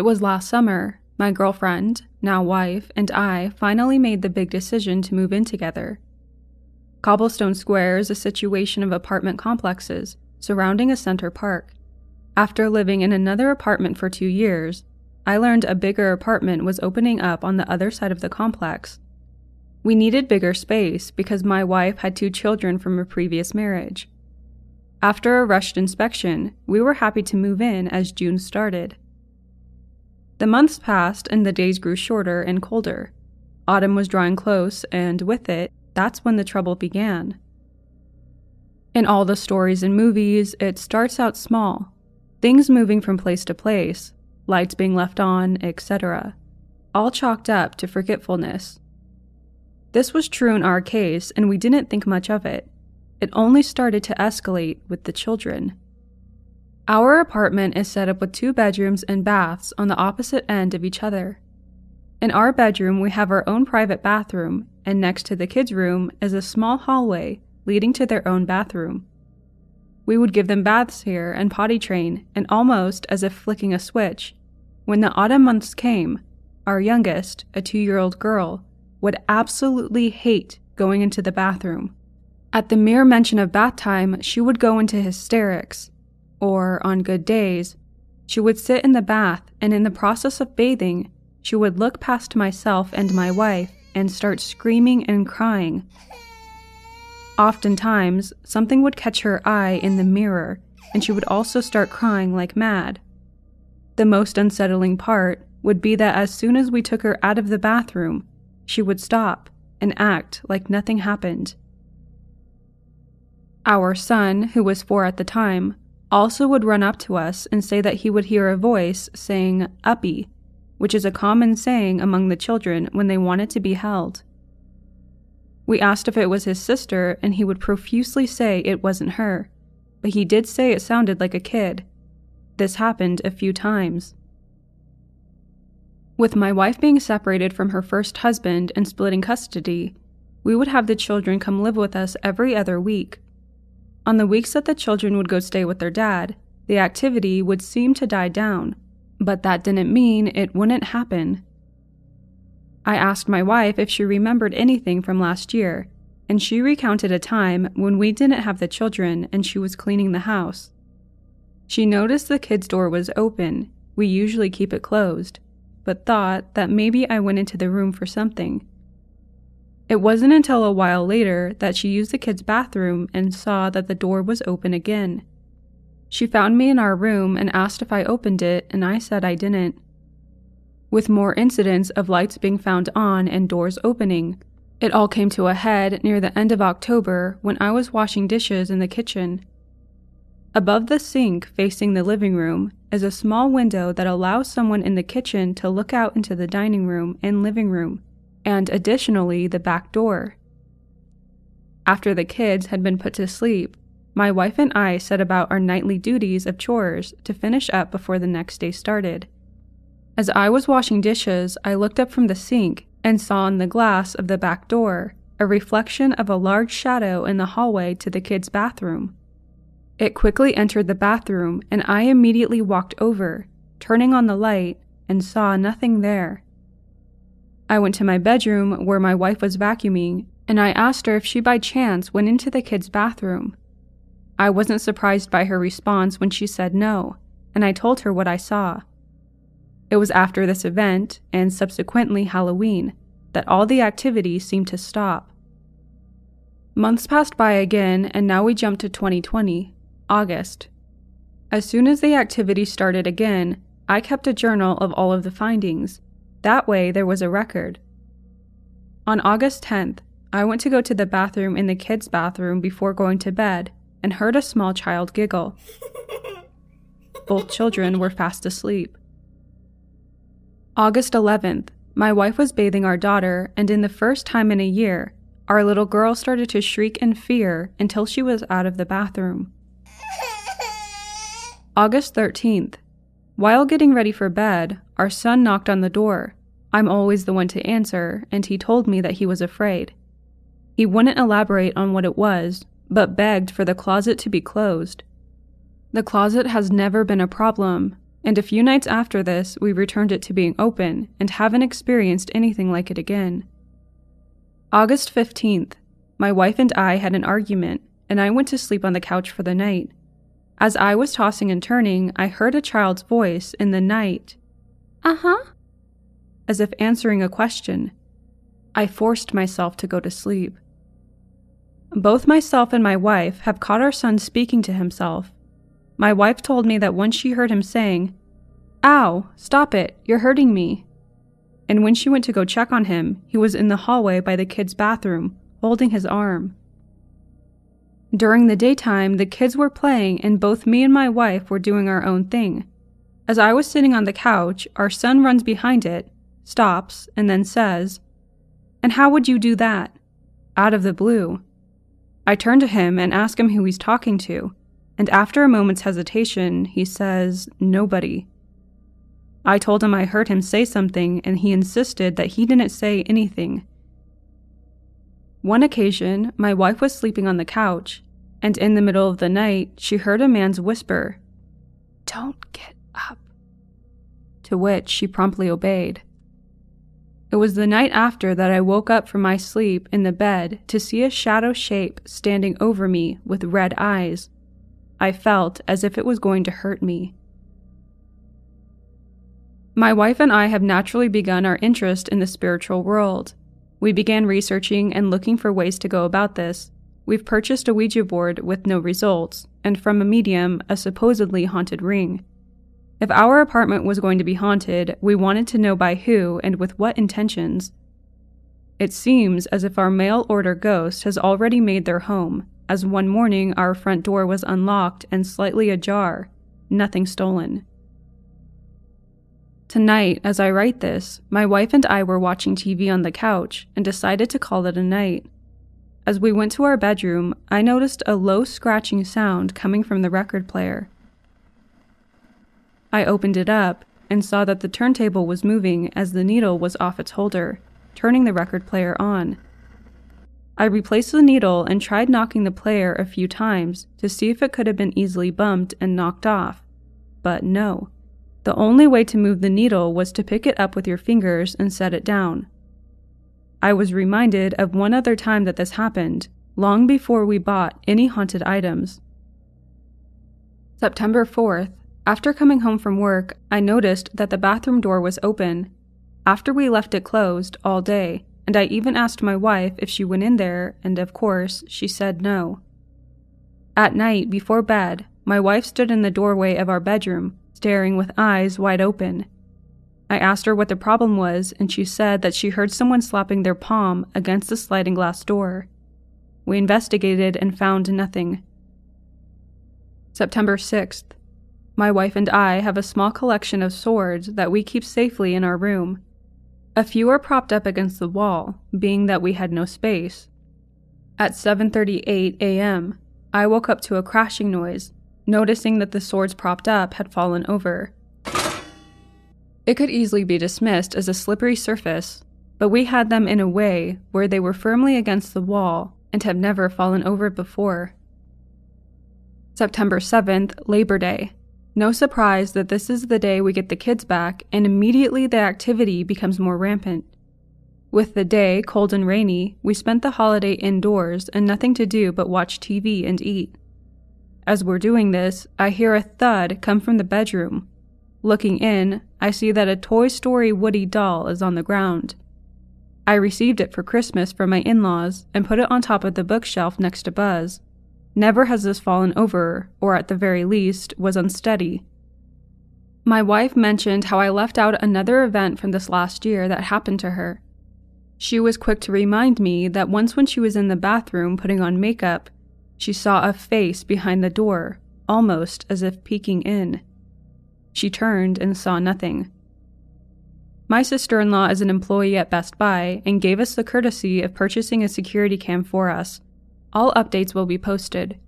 It was last summer, my girlfriend, now wife, and I finally made the big decision to move in together. Cobblestone Square is a situation of apartment complexes surrounding a center park. After living in another apartment for two years, I learned a bigger apartment was opening up on the other side of the complex. We needed bigger space because my wife had two children from a previous marriage. After a rushed inspection, we were happy to move in as June started. The months passed and the days grew shorter and colder. Autumn was drawing close, and with it, that's when the trouble began. In all the stories and movies, it starts out small things moving from place to place, lights being left on, etc., all chalked up to forgetfulness. This was true in our case, and we didn't think much of it. It only started to escalate with the children. Our apartment is set up with two bedrooms and baths on the opposite end of each other. In our bedroom, we have our own private bathroom, and next to the kids' room is a small hallway leading to their own bathroom. We would give them baths here and potty train, and almost as if flicking a switch, when the autumn months came, our youngest, a two year old girl, would absolutely hate going into the bathroom. At the mere mention of bath time, she would go into hysterics. Or, on good days, she would sit in the bath, and in the process of bathing, she would look past myself and my wife and start screaming and crying. Oftentimes, something would catch her eye in the mirror, and she would also start crying like mad. The most unsettling part would be that as soon as we took her out of the bathroom, she would stop and act like nothing happened. Our son, who was four at the time, also would run up to us and say that he would hear a voice saying, Uppy, which is a common saying among the children when they wanted to be held. We asked if it was his sister, and he would profusely say it wasn't her, but he did say it sounded like a kid. This happened a few times. With my wife being separated from her first husband and splitting custody, we would have the children come live with us every other week. On the weeks that the children would go stay with their dad, the activity would seem to die down but that didn't mean it wouldn't happen. I asked my wife if she remembered anything from last year, and she recounted a time when we didn't have the children and she was cleaning the house. She noticed the kids' door was open, we usually keep it closed, but thought that maybe I went into the room for something. It wasn't until a while later that she used the kids' bathroom and saw that the door was open again. She found me in our room and asked if I opened it, and I said I didn't. With more incidents of lights being found on and doors opening, it all came to a head near the end of October when I was washing dishes in the kitchen. Above the sink facing the living room is a small window that allows someone in the kitchen to look out into the dining room and living room, and additionally the back door. After the kids had been put to sleep, my wife and I set about our nightly duties of chores to finish up before the next day started. As I was washing dishes, I looked up from the sink and saw in the glass of the back door a reflection of a large shadow in the hallway to the kids' bathroom. It quickly entered the bathroom, and I immediately walked over, turning on the light, and saw nothing there. I went to my bedroom where my wife was vacuuming, and I asked her if she by chance went into the kids' bathroom. I wasn't surprised by her response when she said no, and I told her what I saw. It was after this event, and subsequently Halloween, that all the activity seemed to stop. Months passed by again, and now we jump to 2020, August. As soon as the activity started again, I kept a journal of all of the findings. That way, there was a record. On August 10th, I went to go to the bathroom in the kids' bathroom before going to bed and heard a small child giggle. Both children were fast asleep. August 11th, my wife was bathing our daughter, and in the first time in a year, our little girl started to shriek in fear until she was out of the bathroom. August 13th, while getting ready for bed, our son knocked on the door. I'm always the one to answer, and he told me that he was afraid. He wouldn't elaborate on what it was, but begged for the closet to be closed. The closet has never been a problem, and a few nights after this, we returned it to being open and haven't experienced anything like it again. August 15th, my wife and I had an argument, and I went to sleep on the couch for the night. As I was tossing and turning, I heard a child's voice in the night. Uh huh. As if answering a question. I forced myself to go to sleep. Both myself and my wife have caught our son speaking to himself. My wife told me that once she heard him saying, Ow, stop it, you're hurting me. And when she went to go check on him, he was in the hallway by the kid's bathroom, holding his arm. During the daytime, the kids were playing, and both me and my wife were doing our own thing. As I was sitting on the couch, our son runs behind it, stops, and then says, And how would you do that? Out of the blue. I turn to him and ask him who he's talking to, and after a moment's hesitation, he says, Nobody. I told him I heard him say something, and he insisted that he didn't say anything. One occasion, my wife was sleeping on the couch, and in the middle of the night, she heard a man's whisper, Don't get up. To which she promptly obeyed. It was the night after that I woke up from my sleep in the bed to see a shadow shape standing over me with red eyes. I felt as if it was going to hurt me. My wife and I have naturally begun our interest in the spiritual world. We began researching and looking for ways to go about this. We've purchased a Ouija board with no results, and from a medium, a supposedly haunted ring. If our apartment was going to be haunted, we wanted to know by who and with what intentions. It seems as if our mail order ghost has already made their home, as one morning our front door was unlocked and slightly ajar, nothing stolen. Tonight, as I write this, my wife and I were watching TV on the couch and decided to call it a night. As we went to our bedroom, I noticed a low scratching sound coming from the record player. I opened it up and saw that the turntable was moving as the needle was off its holder, turning the record player on. I replaced the needle and tried knocking the player a few times to see if it could have been easily bumped and knocked off, but no. The only way to move the needle was to pick it up with your fingers and set it down. I was reminded of one other time that this happened, long before we bought any haunted items. September 4th, after coming home from work, I noticed that the bathroom door was open. After we left it closed all day, and I even asked my wife if she went in there, and of course, she said no. At night, before bed, my wife stood in the doorway of our bedroom, staring with eyes wide open. I asked her what the problem was, and she said that she heard someone slapping their palm against the sliding glass door. We investigated and found nothing. September 6th. My wife and I have a small collection of swords that we keep safely in our room. A few are propped up against the wall, being that we had no space. At 7:38 a.m., I woke up to a crashing noise, noticing that the swords propped up had fallen over. It could easily be dismissed as a slippery surface, but we had them in a way where they were firmly against the wall and have never fallen over before. September 7th, Labor Day. No surprise that this is the day we get the kids back, and immediately the activity becomes more rampant. With the day cold and rainy, we spent the holiday indoors and nothing to do but watch TV and eat. As we're doing this, I hear a thud come from the bedroom. Looking in, I see that a Toy Story Woody doll is on the ground. I received it for Christmas from my in laws and put it on top of the bookshelf next to Buzz. Never has this fallen over, or at the very least, was unsteady. My wife mentioned how I left out another event from this last year that happened to her. She was quick to remind me that once when she was in the bathroom putting on makeup, she saw a face behind the door, almost as if peeking in. She turned and saw nothing. My sister in law is an employee at Best Buy and gave us the courtesy of purchasing a security cam for us all updates will be posted.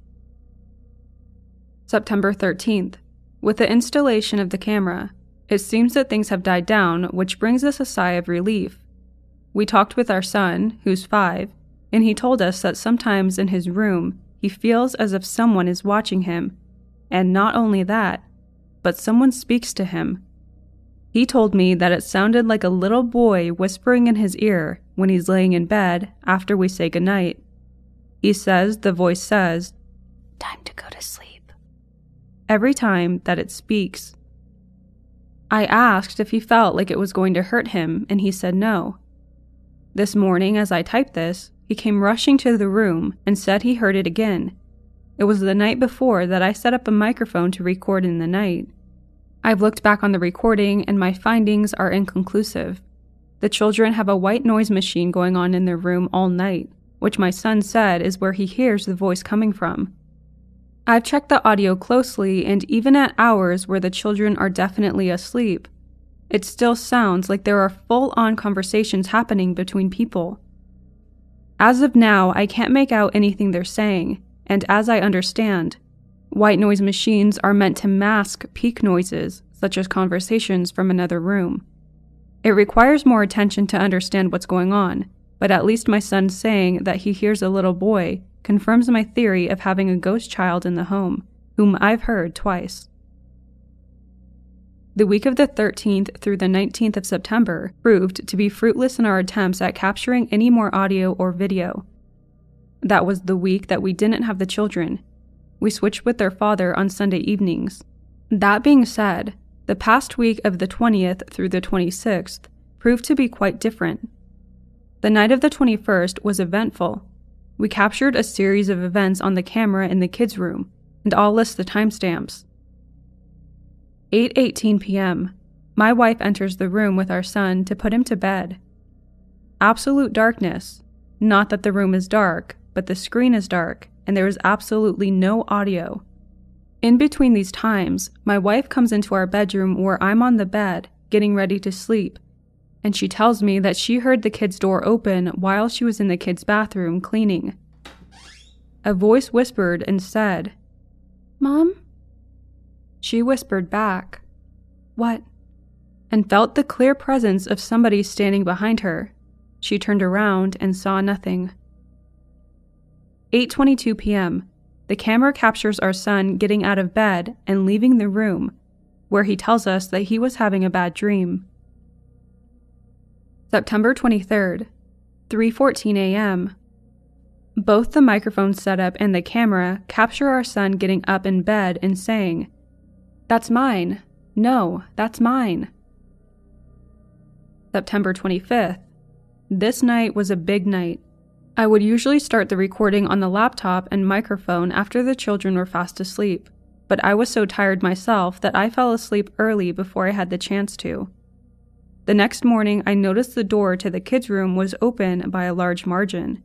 September 13th. With the installation of the camera, it seems that things have died down, which brings us a sigh of relief. We talked with our son, who's five, and he told us that sometimes in his room he feels as if someone is watching him. And not only that, but someone speaks to him. He told me that it sounded like a little boy whispering in his ear when he's laying in bed after we say goodnight. He says the voice says, Time to go to sleep. Every time that it speaks. I asked if he felt like it was going to hurt him, and he said no. This morning, as I typed this, he came rushing to the room and said he heard it again. It was the night before that I set up a microphone to record in the night. I've looked back on the recording and my findings are inconclusive. The children have a white noise machine going on in their room all night, which my son said is where he hears the voice coming from. I've checked the audio closely, and even at hours where the children are definitely asleep, it still sounds like there are full on conversations happening between people. As of now, I can't make out anything they're saying, and as I understand, white noise machines are meant to mask peak noises, such as conversations from another room. It requires more attention to understand what's going on, but at least my son saying that he hears a little boy confirms my theory of having a ghost child in the home, whom I've heard twice. The week of the 13th through the 19th of September proved to be fruitless in our attempts at capturing any more audio or video. That was the week that we didn't have the children. We switched with their father on Sunday evenings. That being said, the past week of the 20th through the 26th proved to be quite different. The night of the 21st was eventful. We captured a series of events on the camera in the kids' room, and I'll list the timestamps. 8:18 p.m. My wife enters the room with our son to put him to bed. Absolute darkness. Not that the room is dark, but the screen is dark and there is absolutely no audio. In between these times, my wife comes into our bedroom where I'm on the bed, getting ready to sleep, and she tells me that she heard the kid's door open while she was in the kid's bathroom cleaning. A voice whispered and said, Mom? She whispered back, What? and felt the clear presence of somebody standing behind her. She turned around and saw nothing. 8:22 p.m. The camera captures our son getting out of bed and leaving the room, where he tells us that he was having a bad dream. September 23rd, 3:14 a.m. Both the microphone setup and the camera capture our son getting up in bed and saying, that's mine. No, that's mine. September 25th. This night was a big night. I would usually start the recording on the laptop and microphone after the children were fast asleep, but I was so tired myself that I fell asleep early before I had the chance to. The next morning, I noticed the door to the kids' room was open by a large margin.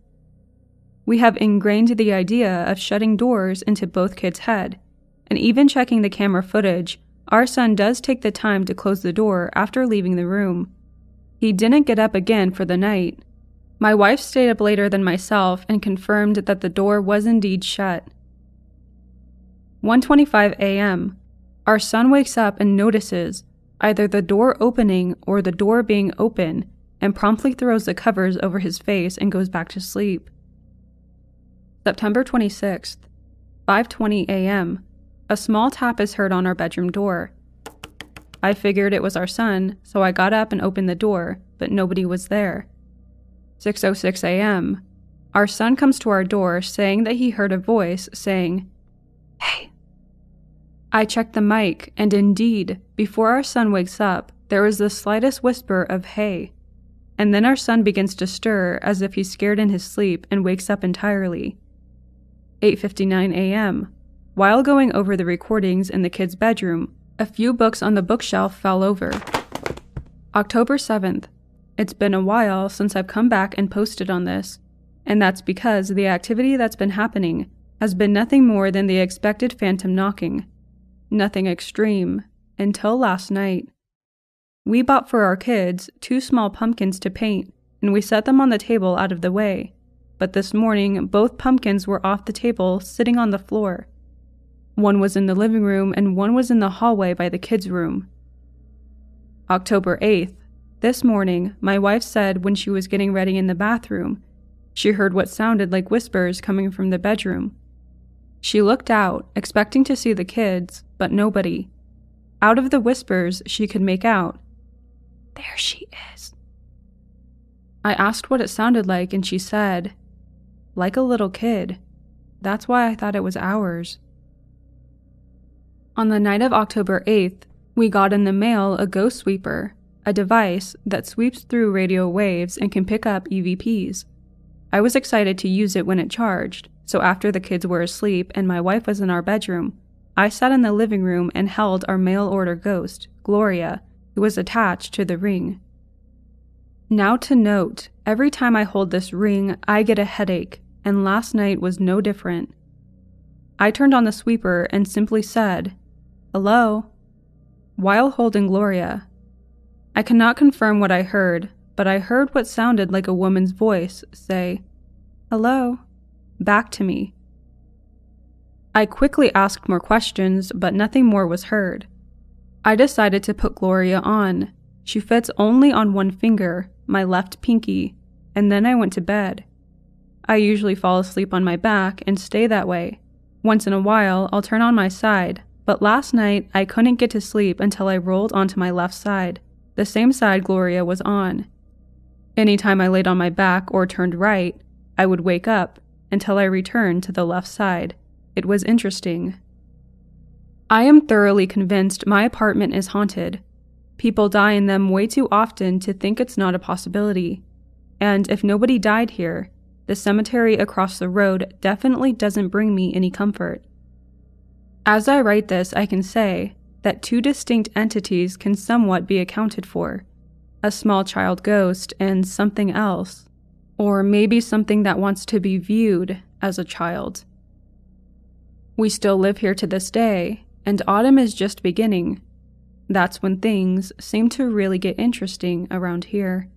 We have ingrained the idea of shutting doors into both kids' head, and even checking the camera footage, our son does take the time to close the door after leaving the room. He didn't get up again for the night. My wife stayed up later than myself and confirmed that the door was indeed shut. 1:25 a.m. Our son wakes up and notices either the door opening or the door being open and promptly throws the covers over his face and goes back to sleep. September 26th, 5:20 a.m. A small tap is heard on our bedroom door. I figured it was our son, so I got up and opened the door, but nobody was there. 6:06 a.m. Our son comes to our door saying that he heard a voice saying, "Hey." I check the mic, and indeed, before our son wakes up, there is the slightest whisper of "Hey." And then our son begins to stir as if he's scared in his sleep and wakes up entirely. 8:59 a.m. While going over the recordings in the kids' bedroom, a few books on the bookshelf fell over. October 7th. It's been a while since I've come back and posted on this, and that's because the activity that's been happening has been nothing more than the expected phantom knocking. Nothing extreme, until last night. We bought for our kids two small pumpkins to paint, and we set them on the table out of the way. But this morning, both pumpkins were off the table, sitting on the floor. One was in the living room and one was in the hallway by the kids' room. October 8th. This morning, my wife said when she was getting ready in the bathroom, she heard what sounded like whispers coming from the bedroom. She looked out, expecting to see the kids, but nobody. Out of the whispers, she could make out, There she is. I asked what it sounded like, and she said, Like a little kid. That's why I thought it was ours. On the night of October 8th, we got in the mail a Ghost Sweeper, a device that sweeps through radio waves and can pick up EVPs. I was excited to use it when it charged, so after the kids were asleep and my wife was in our bedroom, I sat in the living room and held our mail order ghost, Gloria, who was attached to the ring. Now to note, every time I hold this ring, I get a headache, and last night was no different. I turned on the sweeper and simply said, Hello? While holding Gloria. I cannot confirm what I heard, but I heard what sounded like a woman's voice say, Hello? Back to me. I quickly asked more questions, but nothing more was heard. I decided to put Gloria on. She fits only on one finger, my left pinky, and then I went to bed. I usually fall asleep on my back and stay that way. Once in a while, I'll turn on my side, but last night I couldn't get to sleep until I rolled onto my left side, the same side Gloria was on. Anytime I laid on my back or turned right, I would wake up until I returned to the left side. It was interesting. I am thoroughly convinced my apartment is haunted. People die in them way too often to think it's not a possibility. And if nobody died here, the cemetery across the road definitely doesn't bring me any comfort. As I write this, I can say that two distinct entities can somewhat be accounted for a small child ghost and something else, or maybe something that wants to be viewed as a child. We still live here to this day, and autumn is just beginning. That's when things seem to really get interesting around here.